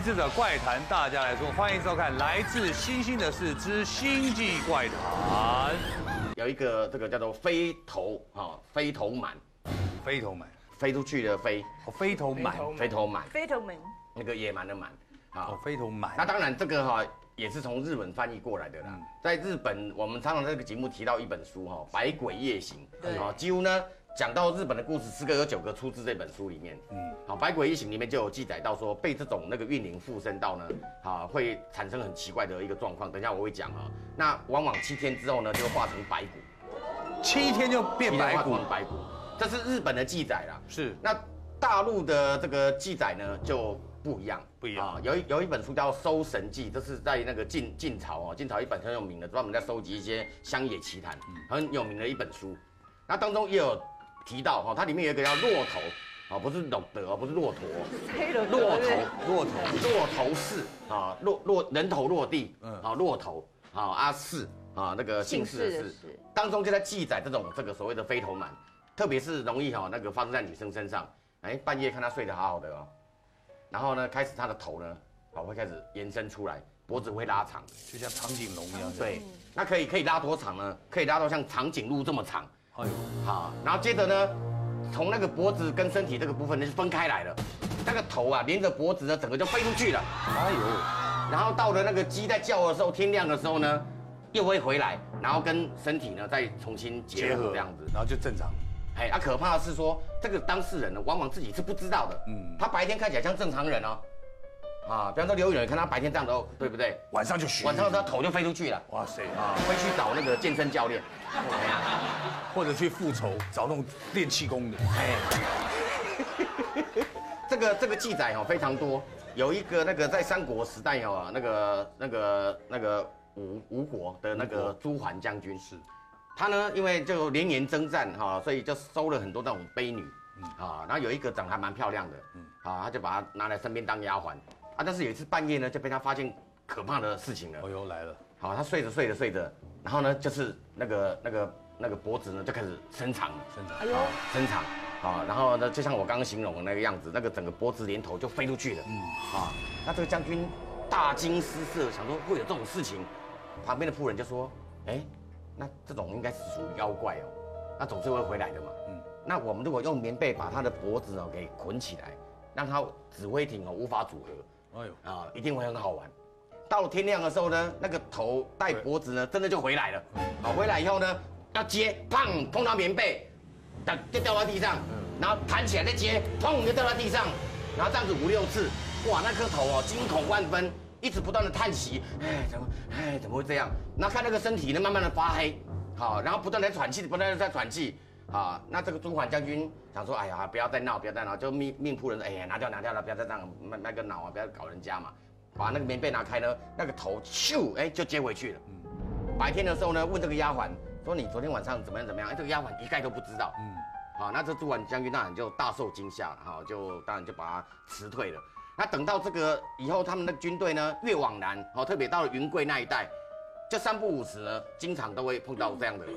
子与智者怪谈，大家来说，欢迎收看《来自星星的事之星际怪谈》。有一个这个叫做飞头哈，飞头满，飞头满，飞出去的飞，哦，飞头满，飞头满，飞头门，那个野蛮的蛮，啊，，飞头满。那当然这个哈也是从日本翻译过来的啦。在日本，我们常常在这个节目提到一本书哈，《百鬼夜行》，对。啊，几乎呢讲到日本的故事，十个有九个出自这本书里面。嗯，好，《百鬼夜行》里面就有记载到说，被这种那个运灵附身到呢，啊，会产生很奇怪的一个状况。等一下我会讲啊，那往往七天之后呢，就会化成白骨，七天就变白骨白骨，这是日本的记载啦。是那大陆的这个记载呢就不一样，不一样啊。有一有一本书叫《搜神记》，这是在那个晋晋朝哦，晋朝一本很有名的，专门在收集一些乡野奇谈，嗯很有名的一本书。那当中也有提到哈，它里面有一个叫骆头，啊，不是骆德哦，不是骆驼，骆驼，骆驼，骆头氏啊，骆骆人头落地，嗯。嗯，啊，骆头，啊阿氏啊，那个姓氏的氏姓氏的氏，当中就在记载这种这个所谓的飞头蛮，特别是容易哈那个发生在女生身上，哎，半夜看她睡得好好的哦，然后呢，开始她的头呢，啊会开始延伸出来，脖子会拉长，就像长颈龙一样。对，那可以可以拉多长呢？可以拉到像长颈鹿这么长，哎呦，好，然后接着呢，从那个脖子跟身体这个部分呢就分开来了，那个头啊连着脖子呢整个就飞出去了。哎呦，然后到了那个鸡在叫的时候，天亮的时候呢，又会回来，然后跟身体呢再重新结合这样子。然后就正常。哎，啊，可怕的是说，这个当事人呢，往往自己是不知道的。嗯嗯，他白天看起来像正常人哦，啊，比方说刘宇仁，看他白天这样的哦，对不对？晚上就虚，晚上他头就飞出去了，哇塞，啊，会去找那个健身教练。或者去复仇，找那种练气功的。哎，这个这个记载哦非常多，有一个那个在三国时代哦，那个那个那个吴吴国的那个朱桓将军。是，他呢因为就连年征战哈、所以就收了很多那种卑女，啊，然后有一个长得还蛮漂亮的，啊，他就把她拿来身边当丫鬟，啊，但是有一次半夜呢就被他发现可怕的事情了。哦，呦来了，好，他睡着睡着睡着，然后呢，就是那个那个那个脖子呢就开始伸长，伸长。哎呦，伸长，啊，然后呢，就像我刚刚形容的那个样子，那个整个脖子连头就飞出去了，嗯，啊，那这个将军大惊失色，想说会有这种事情，旁边的仆人就说，哎，那这种应该是属于妖怪哦，那总是会回来的嘛，嗯，那我们如果用棉被把他的脖子哦给捆起来，让他指挥艇哦无法组合，哎呦，啊，一定会很好玩。到了天亮的时候呢，那个头带脖子呢，真的就回来了。好，回来以后呢，要接，砰，碰到棉被，掉就掉到地上，然后弹起来再接，砰，就掉到地上，然后这样子五六次，哇，那颗头哦，惊恐万分，一直不断的叹息，哎，怎么，哎，怎么会这样？然后看那个身体呢，慢慢的发黑，好，然后不断的喘气，不断的在喘气。啊，那这个朱桓将军想说，哎呀，不要再闹，不要再闹，就命命仆人，哎呀，拿掉拿掉了，不要再这样卖卖个脑啊，不要搞人家嘛。把那个棉被拿开呢，那个头咻，哎，就接回去了。白天的时候呢，问这个丫鬟说，你昨天晚上怎么样怎么样？哎，这个丫鬟一概都不知道。嗯，好，那这朱婉将军当然就大受惊吓了，哈，就当然就把他辞退了。那等到这个以后，他们的军队呢越往南，哦，特别到了云贵那一带，就三不五时呢，经常都会碰到这样的人。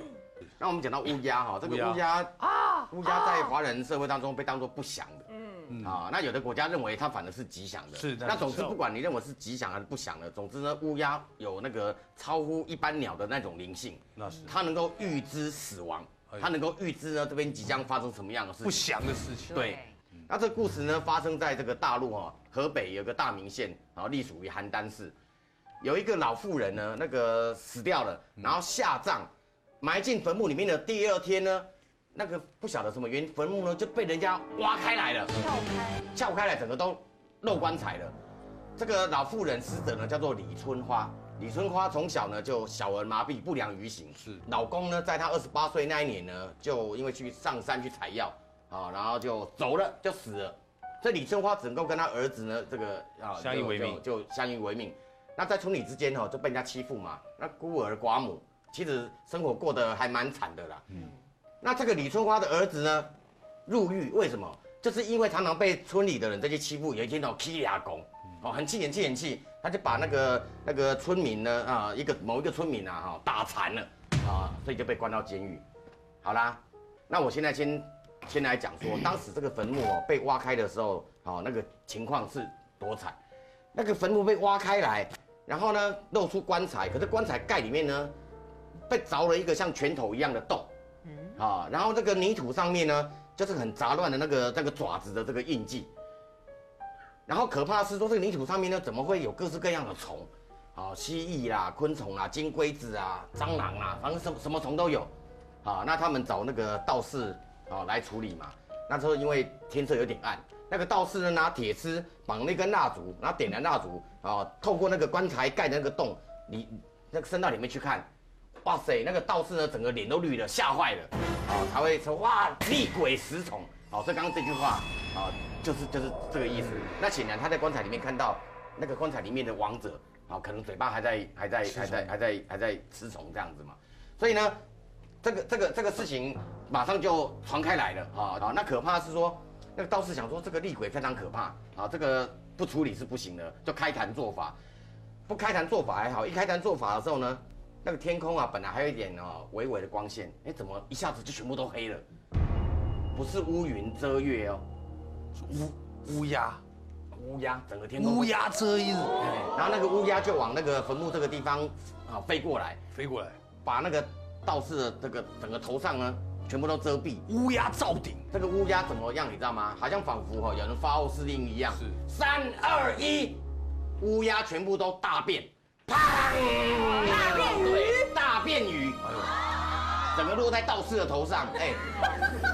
那我们讲到乌鸦哈，这个乌鸦乌鸦啊，乌鸦在华人社会当中被当作不祥的。嗯啊，那有的国家认为它反而是吉祥的。是的那总之不管你认为是吉祥还是不祥的，总之呢，乌鸦有那个超乎一般鸟的那种灵性，那是它能够预知死亡哎，它能够预知呢这边即将发生什么样的事不情。祥的事情。对，那这个故事呢发生在这个大陆哈、河北有个大名县，然后隶属于邯郸市，有一个老妇人呢，那个死掉了，然后下葬，埋进坟墓里面的第二天呢，那个不晓得什么原因，坟墓呢就被人家挖开来了，撬开，撬开来，整个都漏棺材了。这个老妇人死者呢叫做李春花。李春花从小呢就小儿麻痹，不良于行。是老公呢，在她二十八岁那一年呢，就因为去上山去采药啊，然后就走了，就死了。所以李春花只能够跟她儿子呢，这个啊相依为命就就就相依为命。那在村里之间哦，就被人家欺负嘛。那孤儿寡母，其实生活过得还蛮惨的啦。嗯。那这个李春花的儿子呢，入狱，为什么？就是因为常常被村里的人这些欺负，有一天哦，踢牙工，哦，很气很气很气，他就把那个那个村民呢，啊，一个某一个村民啊，哈，打残了，啊，所以就被关到监狱。好啦，那我现在先先来讲说，当时这个坟墓哦被挖开的时候，哦，那个情况是多惨。那个坟墓被挖开来，然后呢露出棺材，可是棺材盖里面呢被凿了一个像拳头一样的洞，啊，然后这个泥土上面呢就是很杂乱的那个那个爪子的这个印记，然后可怕是说这个泥土上面呢怎么会有各式各样的虫，啊，蜥蜴啦、昆虫啦、金龟子啊、蟑螂啊，反正什么什么虫都有，啊，那他们找那个道士啊来处理嘛，那时候因为天色有点暗。那个道士呢，拿铁丝绑那根蜡烛，然后点燃蜡烛啊，透过那个棺材盖的那个洞，你那个伸到里面去看，哇塞，那个道士呢，整个脸都绿了，吓坏了，啊，才会说哇，厉鬼食虫，好，所以刚刚这句话啊，就是就是这个意思。那显然他在棺材里面看到那个棺材里面的王者啊，可能嘴巴还在还在还在还在还在吃虫这样子嘛，所以呢，这个这个这个事情马上就传开来了啊，啊，那可怕是说。那个道士想说，这个厉鬼非常可怕啊，这个不处理是不行的，就开坛做法。不开坛做法还好，一开坛做法的时候呢，那个天空啊，本来还有一点哦微微的光线，哎，怎么一下子就全部都黑了？不是乌云遮月哦，乌乌鸦，乌鸦，整个天空乌鸦遮日，然后那个乌鸦就往那个坟墓这个地方啊飞过来，飞过来，把那个道士的这个整个头上呢。全部都遮蔽，乌鸦罩顶。这个乌鸦怎么样？你知道吗？好像仿佛哈有人发号施令一样。是。三二一，乌鸦全部都大便，砰！大便鱼。大便鱼。整个落在道士的头上，哎。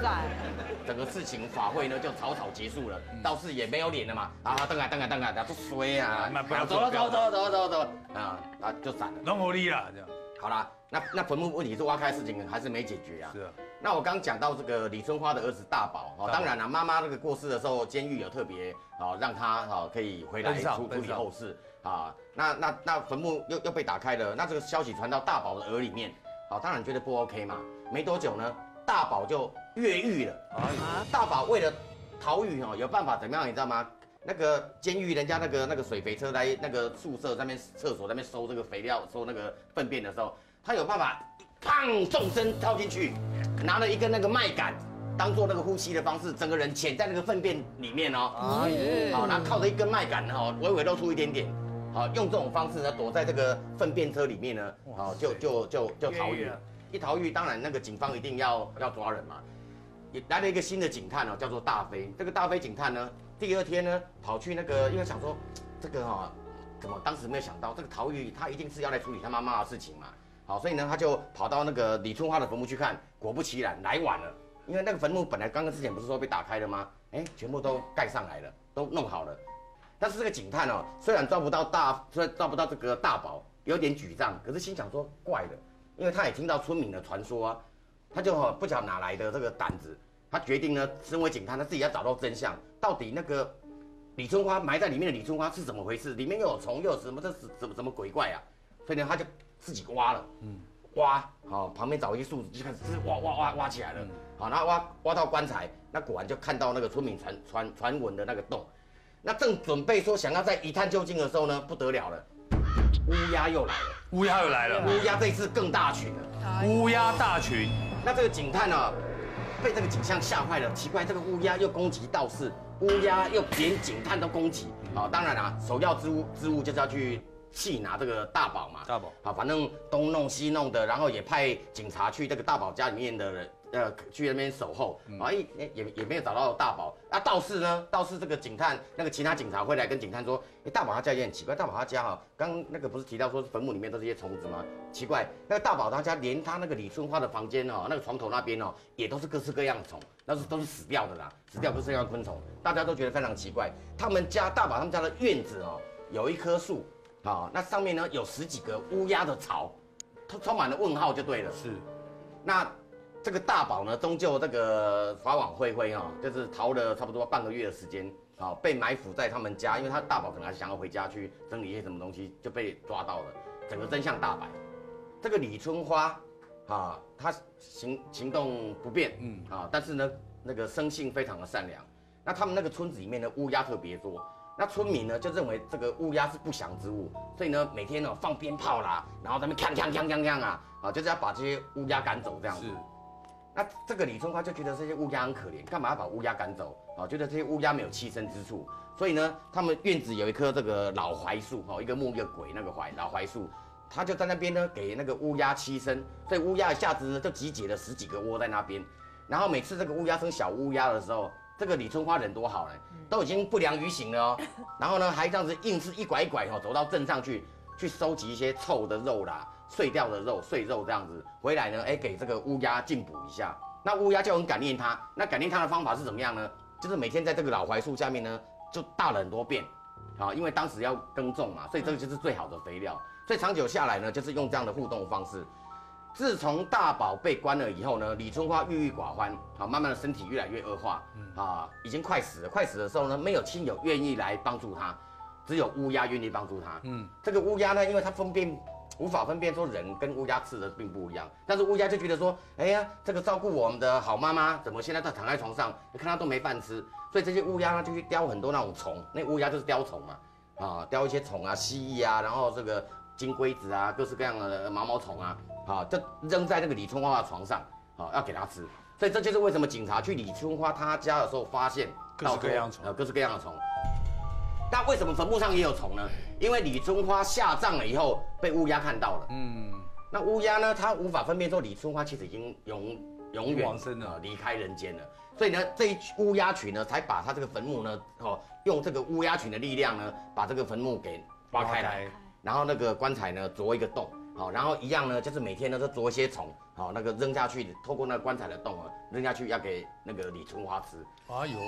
哇 整个事情法会呢就草草结束了，道士也没有脸了嘛。啊，等啊等啊等下，他不衰啊。走了走走走走走。啊啊，就散了。弄好力了这样。好啦，那那坟墓问题是挖开事情还是没解决啊？是啊。那我刚讲到这个李春花的儿子大宝哦，当然了，妈妈那个过世的时候，监狱有特别啊，让他哦可以回来处处理后事啊。那那那坟墓又又被打开了，那这个消息传到大宝的耳里面，啊，当然觉得不 OK 嘛。没多久呢，大宝就越狱了。啊，大宝为了逃狱哦，有办法怎么样？你知道吗？那个监狱人家那个那个水肥车来那个宿舍那边厕所那边收这个肥料收那个粪便的时候，他有办法。砰！纵身跳进去，拿了一根那个麦杆，当做那个呼吸的方式，整个人潜在那个粪便里面哦。好，然后靠着一根麦秆哈，微微露出一点点。好，用这种方式呢，躲在这个粪便车里面呢，好，就就就就逃狱了。一逃狱，当然那个警方一定要要抓人嘛。也来了一个新的警探哦，叫做大飞。这个大飞警探呢，第二天呢，跑去那个，因为想说，这个哈，怎么当时没有想到，这个逃狱他一定是要来处理他妈妈的事情嘛。好，所以呢，他就跑到那个李春花的坟墓去看，果不其然，来晚了。因为那个坟墓本来刚刚之前不是说被打开了吗？哎，全部都盖上来了，都弄好了。但是这个警探哦，虽然抓不到大，虽然抓不到这个大宝，有点沮丧，可是心想说怪的，因为他也听到村民的传说啊，他就不晓哪来的这个胆子，他决定呢，身为警探，他自己要找到真相，到底那个李春花埋在里面的李春花是怎么回事？里面又有虫又有什么？这是什么什么鬼怪啊？所以呢，他就。自己挖了，嗯，挖好，旁边找一些树枝就开始挖挖挖挖起来了，好，然后挖挖到棺材，那果然就看到那个村民传传传闻的那个洞，那正准备说想要再一探究竟的时候呢，不得了了，乌鸦又来了，乌鸦又来了，乌鸦这次更大群了，乌鸦大群，那这个警探呢，被这个景象吓坏了，奇怪，这个乌鸦又攻击道士，乌鸦又连警探都攻击，好，当然啦，首要之物之物就是要去。气拿这个大宝嘛，大宝啊，反正东弄西弄的，然后也派警察去这个大宝家里面的人，呃，去那边守候，啊，也也也没有找到大宝。那倒是呢？倒是这个警探，那个其他警察会来跟警探说，哎，大宝他家也很奇怪，大宝他家哈，刚那个不是提到说坟墓里面都是些虫子吗？奇怪，那个大宝他家连他那个李春花的房间哦，那个床头那边哦，也都是各式各样的虫，那是都是死掉的啦，死掉各式各样的昆虫，大家都觉得非常奇怪。他们家大宝他们家的院子哦，有一棵树。好，那上面呢有十几个乌鸦的巢，充充满了问号就对了。是，那这个大宝呢，终究这个法网恢恢哈，就是逃了差不多半个月的时间，好被埋伏在他们家，因为他大宝可能还想要回家去整理一些什么东西，就被抓到了，整个真相大白。这个李春花，啊，她行行动不便，嗯，啊，但是呢，那个生性非常的善良。那他们那个村子里面的乌鸦特别多。那村民呢就认为这个乌鸦是不祥之物，所以呢每天呢放鞭炮啦，然后他们锵锵锵锵锵啊，啊就是要把这些乌鸦赶走这样子。那这个李春花就觉得这些乌鸦很可怜，干嘛要把乌鸦赶走？啊，觉得这些乌鸦没有栖身之处，所以呢，他们院子有一棵这个老槐树，哦，一个木一个鬼那个槐老槐树，他就在那边呢给那个乌鸦栖身，所以乌鸦一下子呢就集结了十几个窝在那边，然后每次这个乌鸦生小乌鸦的时候，这个李春花人多好呢，都已经不良于行了哦，然后呢还这样子硬是一拐一拐哦走到镇上去，去收集一些臭的肉啦。碎掉的肉、碎肉这样子回来呢，哎，给这个乌鸦进补一下。那乌鸦就很感念他。那感念他的方法是怎么样呢？就是每天在这个老槐树下面呢，就大了很多遍，啊，因为当时要耕种嘛，所以这个就是最好的肥料。所以长久下来呢，就是用这样的互动方式。自从大宝被关了以后呢，李春花郁郁寡欢，啊，慢慢的身体越来越恶化，啊，已经快死了。快死的时候呢，没有亲友愿意来帮助他，只有乌鸦愿意帮助他。嗯，这个乌鸦呢，因为它分辨。无法分辨说人跟乌鸦吃的并不一样，但是乌鸦就觉得说，哎呀，这个照顾我们的好妈妈怎么现在她躺在床上？你看她都没饭吃，所以这些乌鸦呢就去叼很多那种虫，那乌鸦就是叼虫嘛，啊，叼一些虫啊，蜥蜴啊，然后这个金龟子啊，各式各样的毛毛虫啊，啊，就扔在那个李春花的床上，啊，要给他吃。所以这就是为什么警察去李春花他家的时候发现各式各样虫，呃，各式各样的虫。那为什么坟墓上也有虫呢？因为李春花下葬了以后被乌鸦看到了。嗯，那乌鸦呢？它无法分辨说李春花其实已经永永远离开人间了。所以呢，这一乌鸦群呢，才把它这个坟墓呢，哦，用这个乌鸦群的力量呢，把这个坟墓给挖开来，然后那个棺材呢，凿一个洞，好，然后一样呢，就是每天呢都捉一些虫，好，那个扔下去，透过那个棺材的洞啊，扔下去要给那个李春花吃。哎呦。